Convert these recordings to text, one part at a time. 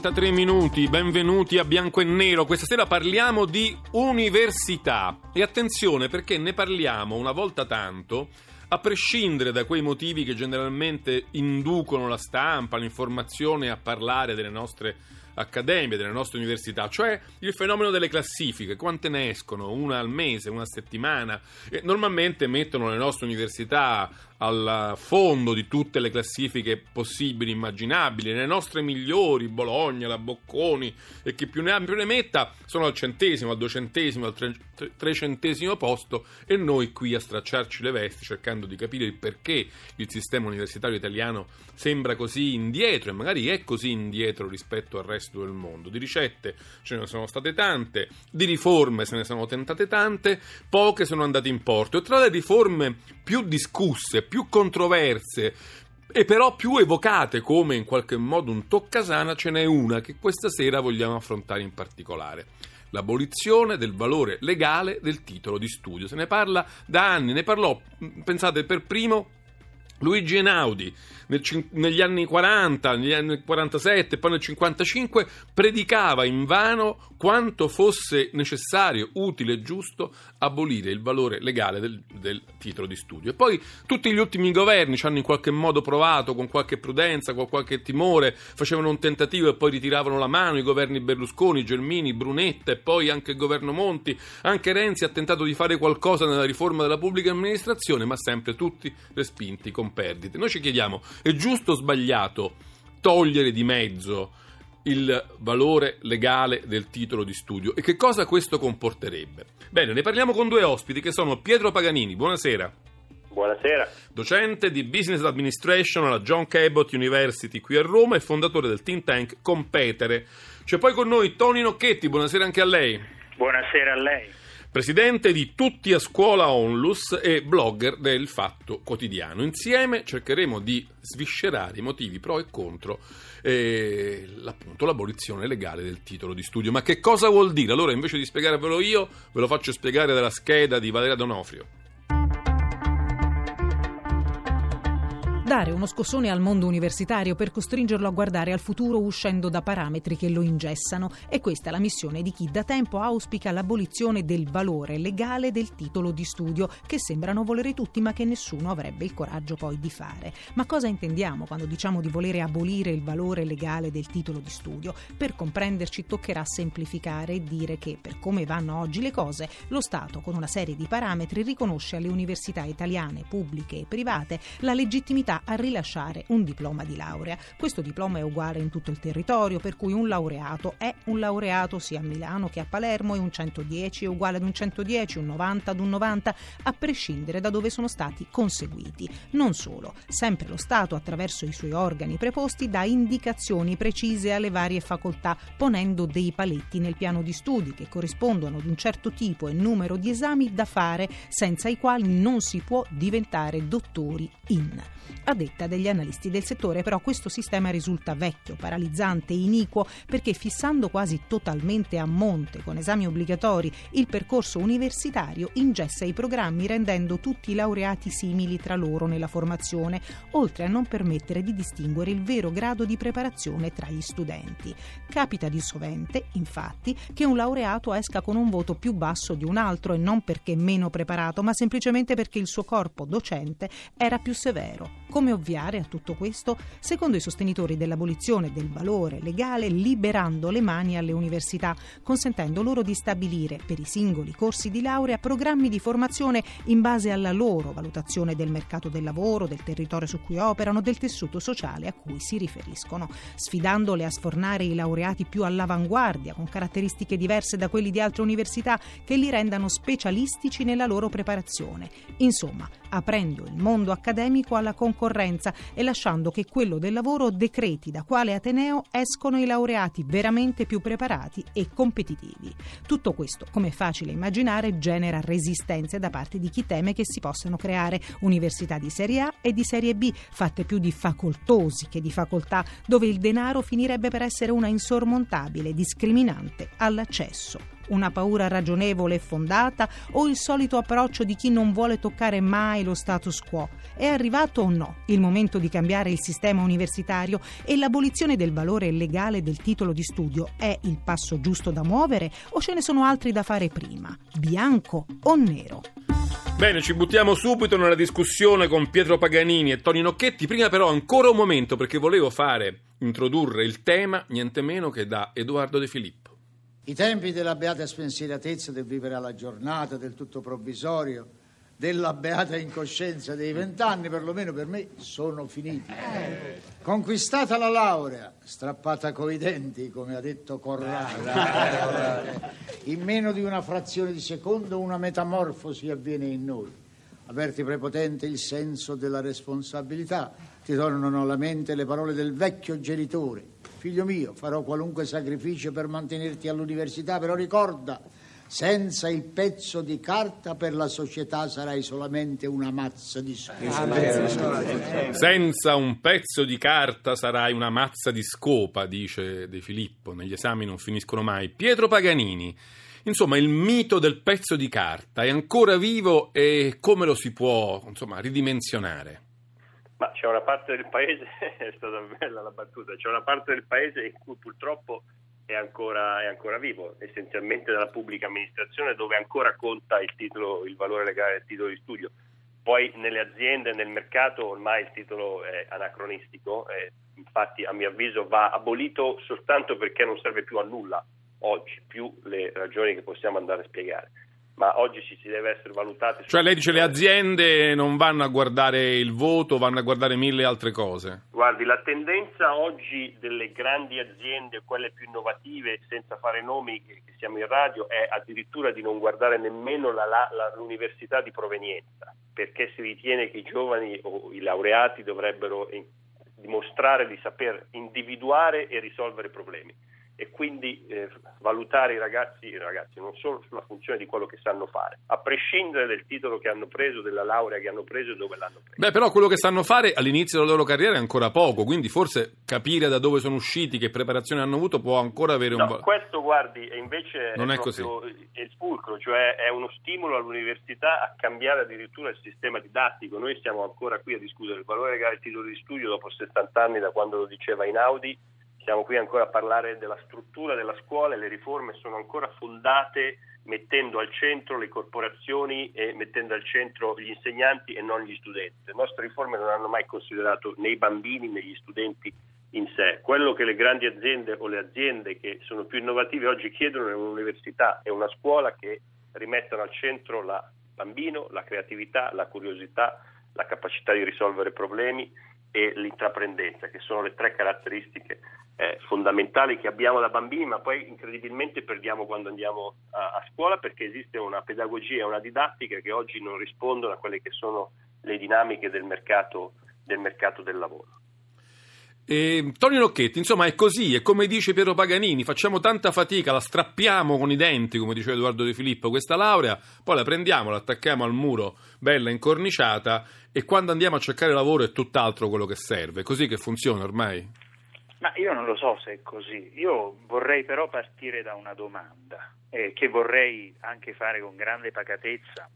43 minuti, benvenuti a Bianco e Nero. Questa sera parliamo di università. E attenzione perché ne parliamo una volta tanto, a prescindere da quei motivi che generalmente inducono la stampa, l'informazione a parlare delle nostre accademie, delle nostre università, cioè il fenomeno delle classifiche, quante ne escono, una al mese, una settimana, e normalmente mettono le nostre università al fondo di tutte le classifiche possibili, immaginabili. Le nostre migliori, Bologna, la Bocconi e chi più ne ha più ne metta, sono al centesimo, al duecentesimo, al tre, trecentesimo posto e noi qui a stracciarci le vesti cercando di capire il perché il sistema universitario italiano sembra così indietro e magari è così indietro rispetto al resto del mondo. Di ricette ce ne sono state tante, di riforme se ne sono tentate tante, poche sono andate in porto e tra le riforme più discusse, più controverse e però più evocate come in qualche modo un toccasana, ce n'è una che questa sera vogliamo affrontare in particolare. L'abolizione del valore legale del titolo di studio. Se ne parla da anni, ne parlò, pensate, per primo Luigi Einaudi nel, negli anni 40, negli anni 47 e poi nel 55 predicava in vano quanto fosse necessario, utile e giusto abolire il valore legale del, del, titolo di studio. E poi tutti gli ultimi governi ci hanno in qualche modo provato, con qualche prudenza, con qualche timore, facevano un tentativo e poi ritiravano la mano, i governi Berlusconi, Gelmini, Brunetta e poi anche il governo Monti, anche Renzi ha tentato di fare qualcosa nella riforma della pubblica amministrazione, ma sempre tutti respinti con perdite. Noi ci chiediamo, è giusto o sbagliato togliere di mezzo il valore legale del titolo di studio e che cosa questo comporterebbe? Bene, ne parliamo con due ospiti che sono Pietro Paganini, buonasera. Buonasera. Docente di Business Administration alla John Cabot University qui a Roma e fondatore del think tank Competere. C'è poi con noi Toni Nocchetti, buonasera anche a lei. Buonasera a lei presidente di Tutti a Scuola Onlus e blogger del Fatto Quotidiano. Insieme cercheremo di sviscerare i motivi pro e contro eh, l'abolizione legale del titolo di studio. Ma che cosa vuol dire? Allora, invece di spiegarvelo io, ve lo faccio spiegare dalla scheda di Valeria Donofrio. Dare uno scossone al mondo universitario per costringerlo a guardare al futuro uscendo da parametri che lo ingessano. E questa è la missione di chi da tempo auspica l'abolizione del valore legale del titolo di studio, che sembrano volere tutti ma che nessuno avrebbe il coraggio poi di fare. Ma cosa intendiamo quando diciamo di volere abolire il valore legale del titolo di studio? Per comprenderci toccherà semplificare e dire che, per come vanno oggi le cose, lo Stato, con una serie di parametri, riconosce alle università italiane, pubbliche e private, la legittimità a rilasciare un diploma di laurea. Questo diploma è uguale in tutto il territorio, per cui un laureato è un laureato sia a Milano che a Palermo e un 110 è uguale ad un 110, un 90 ad un 90, a prescindere da dove sono stati conseguiti. Non solo, sempre lo Stato attraverso i suoi organi preposti dà indicazioni precise alle varie facoltà, ponendo dei paletti nel piano di studi che corrispondono ad un certo tipo e numero di esami da fare, senza i quali non si può diventare dottori in. A detta degli analisti del settore, però, questo sistema risulta vecchio, paralizzante iniquo perché fissando quasi totalmente a monte, con esami obbligatori, il percorso universitario, ingessa i programmi rendendo tutti i laureati simili tra loro nella formazione, oltre a non permettere di distinguere il vero grado di preparazione tra gli studenti. Capita di sovente, infatti, che un laureato esca con un voto più basso di un altro e non perché meno preparato, ma semplicemente perché il suo corpo docente era più severo. Come ovviare a tutto questo? Secondo i sostenitori dell'abolizione del valore legale, liberando le mani alle università, consentendo loro di stabilire per i singoli corsi di laurea programmi di formazione in base alla loro valutazione del mercato del lavoro, del territorio su cui operano, del tessuto sociale a cui si riferiscono, sfidandole a sfornare i laureati più all'avanguardia, con caratteristiche diverse da quelli di altre università che li rendano specialistici nella loro preparazione. Insomma, aprendo il mondo accademico alla concorrenza concorrenza e lasciando che quello del lavoro decreti da quale Ateneo escono i laureati veramente più preparati e competitivi. Tutto questo, come è facile immaginare, genera resistenze da parte di chi teme che si possano creare università di serie A e di serie B, fatte più di facoltosi che di facoltà, dove il denaro finirebbe per essere una insormontabile discriminante all'accesso una paura ragionevole e fondata o il solito approccio di chi non vuole toccare mai lo status quo? È arrivato o no il momento di cambiare il sistema universitario e l'abolizione del valore legale del titolo di studio è il passo giusto da muovere o ce ne sono altri da fare prima? Bianco o nero? Bene, ci buttiamo subito nella discussione con Pietro Paganini e Toni Nocchetti. Prima però ancora un momento perché volevo fare introdurre il tema niente meno che da Edoardo De Filippo. I tempi della beata spensieratezza del vivere alla giornata, del tutto provvisorio, della beata incoscienza dei vent'anni, perlomeno per me, sono finiti. Conquistata la laurea, strappata coi denti, come ha detto Corrado, in meno di una frazione di secondo una metamorfosi avviene in noi. Avverti prepotente il senso della responsabilità, ti tornano alla mente le parole del vecchio genitore Figlio mio, farò qualunque sacrificio per mantenerti all'università, però ricorda, senza il pezzo di carta per la società sarai solamente una mazza di scopa. Senza un pezzo di carta sarai una mazza di scopa, dice De Filippo, negli esami non finiscono mai. Pietro Paganini. Insomma, il mito del pezzo di carta è ancora vivo e come lo si può insomma, ridimensionare? Ma c'è una parte del paese, è stata bella la battuta, c'è una parte del paese in cui purtroppo è ancora, è ancora vivo, essenzialmente dalla pubblica amministrazione dove ancora conta il, titolo, il valore legale del titolo di studio. Poi nelle aziende, nel mercato ormai il titolo è anacronistico, eh, infatti a mio avviso va abolito soltanto perché non serve più a nulla oggi, più le ragioni che possiamo andare a spiegare ma oggi ci si deve essere valutati. Cioè lei dice le aziende non vanno a guardare il voto, vanno a guardare mille altre cose. Guardi, la tendenza oggi delle grandi aziende, quelle più innovative, senza fare nomi che, siamo in radio, è addirittura di non guardare nemmeno la, la, l'università di provenienza, perché si ritiene che i giovani o i laureati dovrebbero dimostrare di saper individuare e risolvere problemi e quindi eh, valutare i ragazzi, i ragazzi non solo sulla funzione di quello che sanno fare, a prescindere del titolo che hanno preso, della laurea che hanno preso e dove l'hanno preso. Beh, però quello che sanno fare all'inizio della loro carriera è ancora poco, quindi forse capire da dove sono usciti, che preparazione hanno avuto può ancora avere un valore. questo guardi, invece non è, è così. è il fulcro, cioè è uno stimolo all'università a cambiare addirittura il sistema didattico. Noi siamo ancora qui a discutere il valore legale del titolo di studio dopo 60 anni da quando lo diceva Inaudi siamo qui ancora a parlare della struttura della scuola e le riforme sono ancora fondate mettendo al centro le corporazioni e mettendo al centro gli insegnanti e non gli studenti. Le nostre riforme non hanno mai considerato né i bambini né gli studenti in sé. Quello che le grandi aziende o le aziende che sono più innovative oggi chiedono è un'università e una scuola che rimettano al centro il bambino, la creatività, la curiosità, la capacità di risolvere problemi e l'intraprendenza, che sono le tre caratteristiche eh, fondamentali che abbiamo da bambini, ma poi incredibilmente perdiamo quando andiamo a, a scuola perché esiste una pedagogia e una didattica che oggi non rispondono a quelle che sono le dinamiche del mercato del, mercato del lavoro. E, Tony Nocchetti, insomma, è così, è come dice Piero Paganini, facciamo tanta fatica, la strappiamo con i denti, come diceva Edoardo De Filippo, questa laurea, poi la prendiamo, la attacchiamo al muro, bella incorniciata, e quando andiamo a cercare lavoro è tutt'altro quello che serve. È così che funziona ormai? Ma io non lo so se è così. Io vorrei però partire da una domanda eh, che vorrei anche fare con grande pacatezza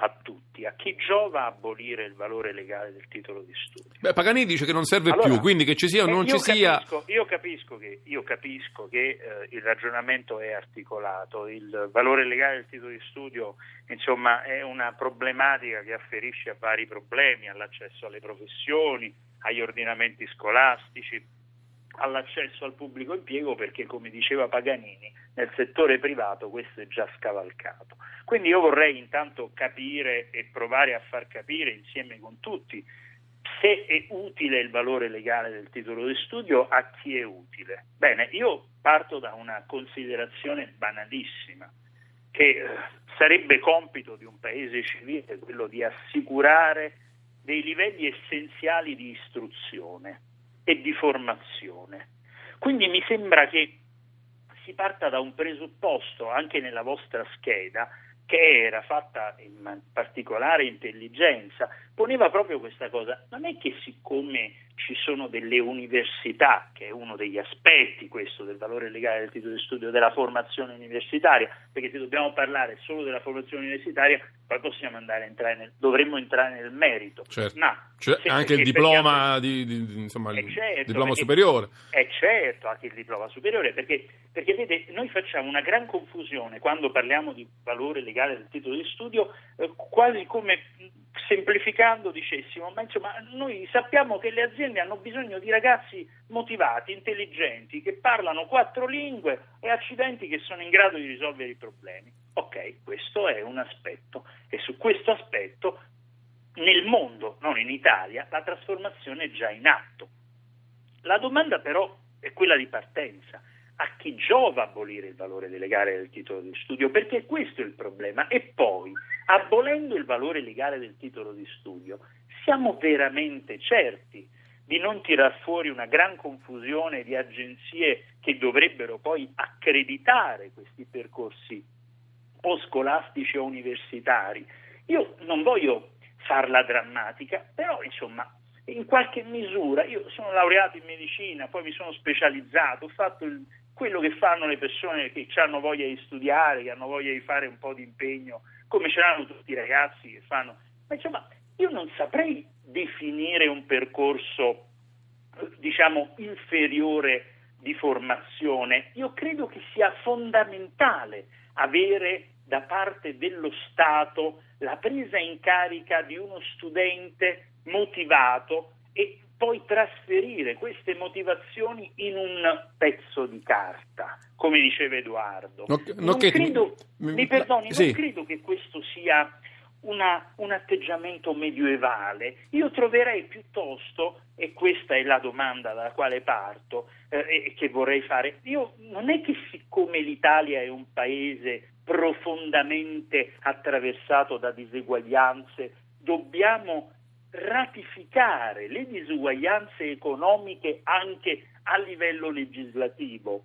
a tutti. A chi giova abolire il valore legale del titolo di studio? Beh, Paganini dice che non serve allora, più, quindi che ci sia o non ci capisco, sia. Io capisco che, io capisco che eh, il ragionamento è articolato, il valore legale del titolo di studio insomma, è una problematica che afferisce a vari problemi, all'accesso alle professioni, agli ordinamenti scolastici all'accesso al pubblico impiego perché, come diceva Paganini, nel settore privato questo è già scavalcato. Quindi io vorrei intanto capire e provare a far capire insieme con tutti se è utile il valore legale del titolo di studio, a chi è utile. Bene, io parto da una considerazione banalissima, che eh, sarebbe compito di un paese civile quello di assicurare dei livelli essenziali di istruzione e di formazione. Quindi mi sembra che si parta da un presupposto anche nella vostra scheda che era fatta in particolare intelligenza, poneva proprio questa cosa. Non è che siccome ci sono delle università, che è uno degli aspetti questo del valore legale del titolo di studio della formazione universitaria, perché se dobbiamo parlare solo della formazione universitaria, poi possiamo andare entrare nel, dovremmo entrare nel merito. Certo. Ma cioè, anche il diploma, di, di, insomma, il certo, diploma perché, superiore. È certo, anche il diploma superiore, perché, perché vede, noi facciamo una gran confusione quando parliamo di valore legale del titolo di studio, eh, quasi come semplificando dicessimo, ma insomma noi sappiamo che le aziende hanno bisogno di ragazzi motivati, intelligenti, che parlano quattro lingue e accidenti che sono in grado di risolvere i problemi. Ok, questo è un aspetto e su questo aspetto nel mondo, non in Italia, la trasformazione è già in atto. La domanda però è quella di partenza a chi giova abolire il valore legale del titolo di studio, perché questo è il problema. E poi, abolendo il valore legale del titolo di studio, siamo veramente certi di non tirar fuori una gran confusione di agenzie che dovrebbero poi accreditare questi percorsi o scolastici o universitari. Io non voglio farla drammatica, però insomma in qualche misura, io sono laureato in medicina, poi mi sono specializzato, ho fatto il quello che fanno le persone che hanno voglia di studiare, che hanno voglia di fare un po' di impegno, come ce l'hanno tutti i ragazzi che fanno. Ma insomma, io non saprei definire un percorso, diciamo, inferiore di formazione. Io credo che sia fondamentale avere da parte dello Stato la presa in carica di uno studente motivato e poi trasferire queste motivazioni in un pezzo di carta, come diceva Edoardo. No, non, credo, mi, mi perdoni, sì. non credo che questo sia una, un atteggiamento medievale. Io troverei piuttosto, e questa è la domanda dalla quale parto eh, e che vorrei fare, io non è che siccome l'Italia è un paese profondamente attraversato da diseguaglianze, dobbiamo ratificare le disuguaglianze economiche anche a livello legislativo.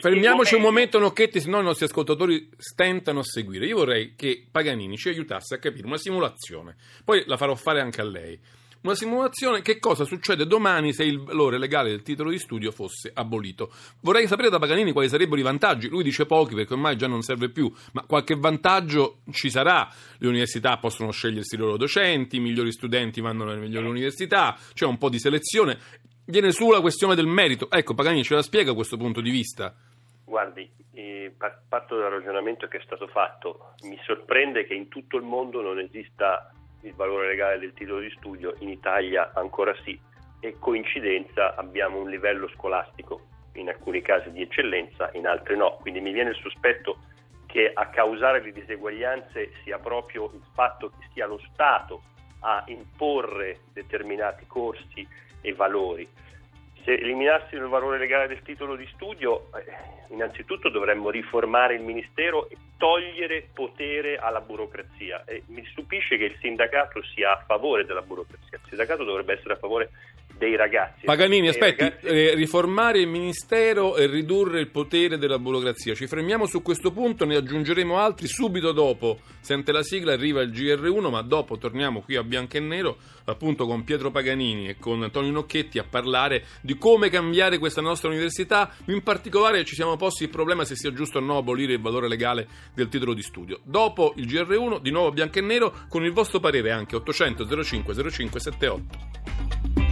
Fermiamoci un momento, Nocchetti, se no i nostri ascoltatori stentano a seguire. Io vorrei che Paganini ci aiutasse a capire una simulazione, poi la farò fare anche a lei una simulazione che cosa succede domani se il valore legale del titolo di studio fosse abolito. Vorrei sapere da Paganini quali sarebbero i vantaggi. Lui dice pochi perché ormai già non serve più, ma qualche vantaggio ci sarà. Le università possono scegliersi i loro docenti, i migliori studenti vanno nelle migliori università, c'è un po' di selezione. Viene su la questione del merito. Ecco, Paganini ce la spiega questo punto di vista. Guardi, eh, parto dal ragionamento che è stato fatto. Mi sorprende che in tutto il mondo non esista il valore legale del titolo di studio, in Italia ancora sì e coincidenza abbiamo un livello scolastico in alcuni casi di eccellenza, in altri no, quindi mi viene il sospetto che a causare le diseguaglianze sia proprio il fatto che sia lo Stato a imporre determinati corsi e valori. Se eliminassimo il valore legale del titolo di studio, eh, innanzitutto dovremmo riformare il Ministero e togliere potere alla burocrazia. E mi stupisce che il sindacato sia a favore della burocrazia. Il sindacato dovrebbe essere a favore dei ragazzi. Paganini, aspetti, ragazzi... eh, riformare il Ministero e ridurre il potere della burocrazia. Ci fermiamo su questo punto, ne aggiungeremo altri subito dopo. Sente la sigla, arriva il GR1, ma dopo torniamo qui a Bianco e Nero, appunto con Pietro Paganini e con Antonio Nocchetti a parlare di come cambiare questa nostra università. In particolare ci siamo posti il problema se sia giusto o no abolire il valore legale del titolo di studio. Dopo il GR1, di nuovo Bianco e Nero, con il vostro parere anche 800 05 05 78.